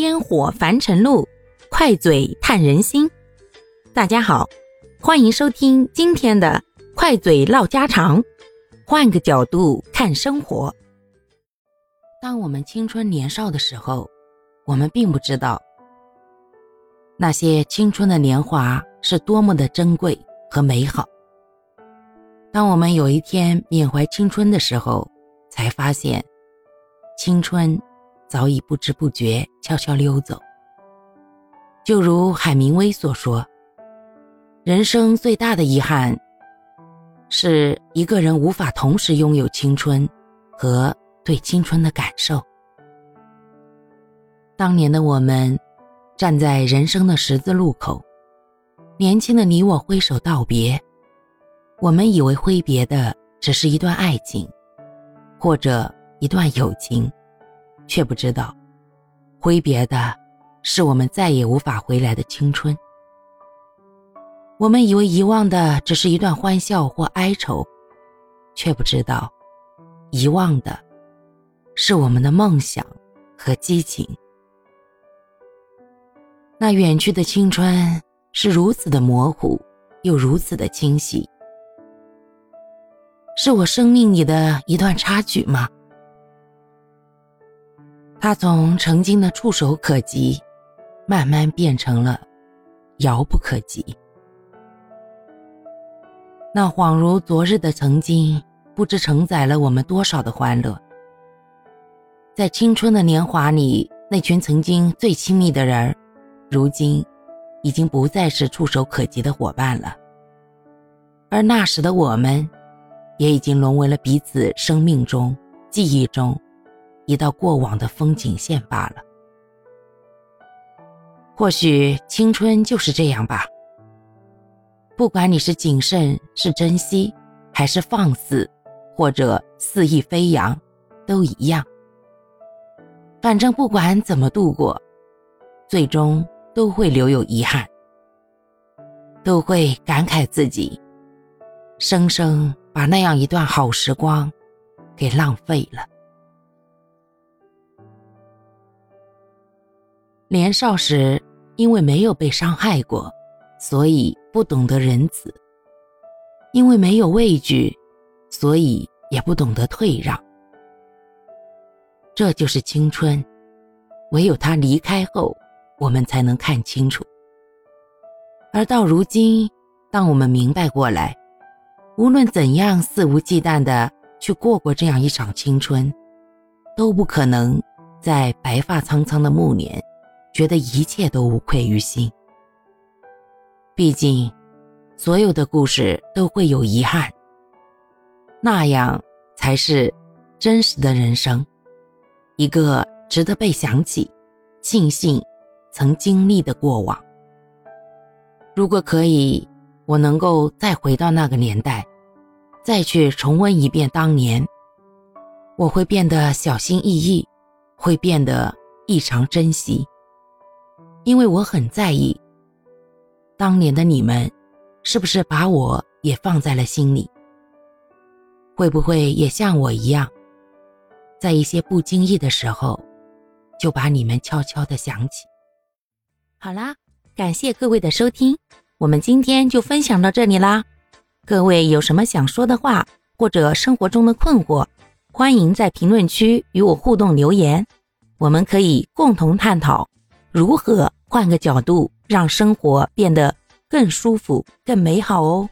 烟火凡尘路，快嘴探人心。大家好，欢迎收听今天的快嘴唠家常，换个角度看生活。当我们青春年少的时候，我们并不知道那些青春的年华是多么的珍贵和美好。当我们有一天缅怀青春的时候，才发现，青春早已不知不觉悄悄溜走。就如海明威所说：“人生最大的遗憾，是一个人无法同时拥有青春和对青春的感受。”当年的我们，站在人生的十字路口，年轻的你我挥手道别。我们以为挥别的只是一段爱情，或者一段友情，却不知道，挥别的是我们再也无法回来的青春。我们以为遗忘的只是一段欢笑或哀愁，却不知道，遗忘的是我们的梦想和激情。那远去的青春是如此的模糊，又如此的清晰。是我生命里的一段插曲吗？它从曾经的触手可及，慢慢变成了遥不可及。那恍如昨日的曾经，不知承载了我们多少的欢乐。在青春的年华里，那群曾经最亲密的人，如今已经不再是触手可及的伙伴了。而那时的我们。也已经沦为了彼此生命中、记忆中一道过往的风景线罢了。或许青春就是这样吧。不管你是谨慎、是珍惜，还是放肆，或者肆意飞扬，都一样。反正不管怎么度过，最终都会留有遗憾，都会感慨自己，生生。把那样一段好时光给浪费了。年少时，因为没有被伤害过，所以不懂得仁慈；因为没有畏惧，所以也不懂得退让。这就是青春，唯有他离开后，我们才能看清楚。而到如今，当我们明白过来。无论怎样肆无忌惮的去过过这样一场青春，都不可能在白发苍苍的暮年，觉得一切都无愧于心。毕竟，所有的故事都会有遗憾，那样才是真实的人生，一个值得被想起、庆幸曾经历的过往。如果可以，我能够再回到那个年代。再去重温一遍当年，我会变得小心翼翼，会变得异常珍惜，因为我很在意当年的你们，是不是把我也放在了心里？会不会也像我一样，在一些不经意的时候，就把你们悄悄的想起？好啦，感谢各位的收听，我们今天就分享到这里啦。各位有什么想说的话，或者生活中的困惑，欢迎在评论区与我互动留言，我们可以共同探讨如何换个角度让生活变得更舒服、更美好哦。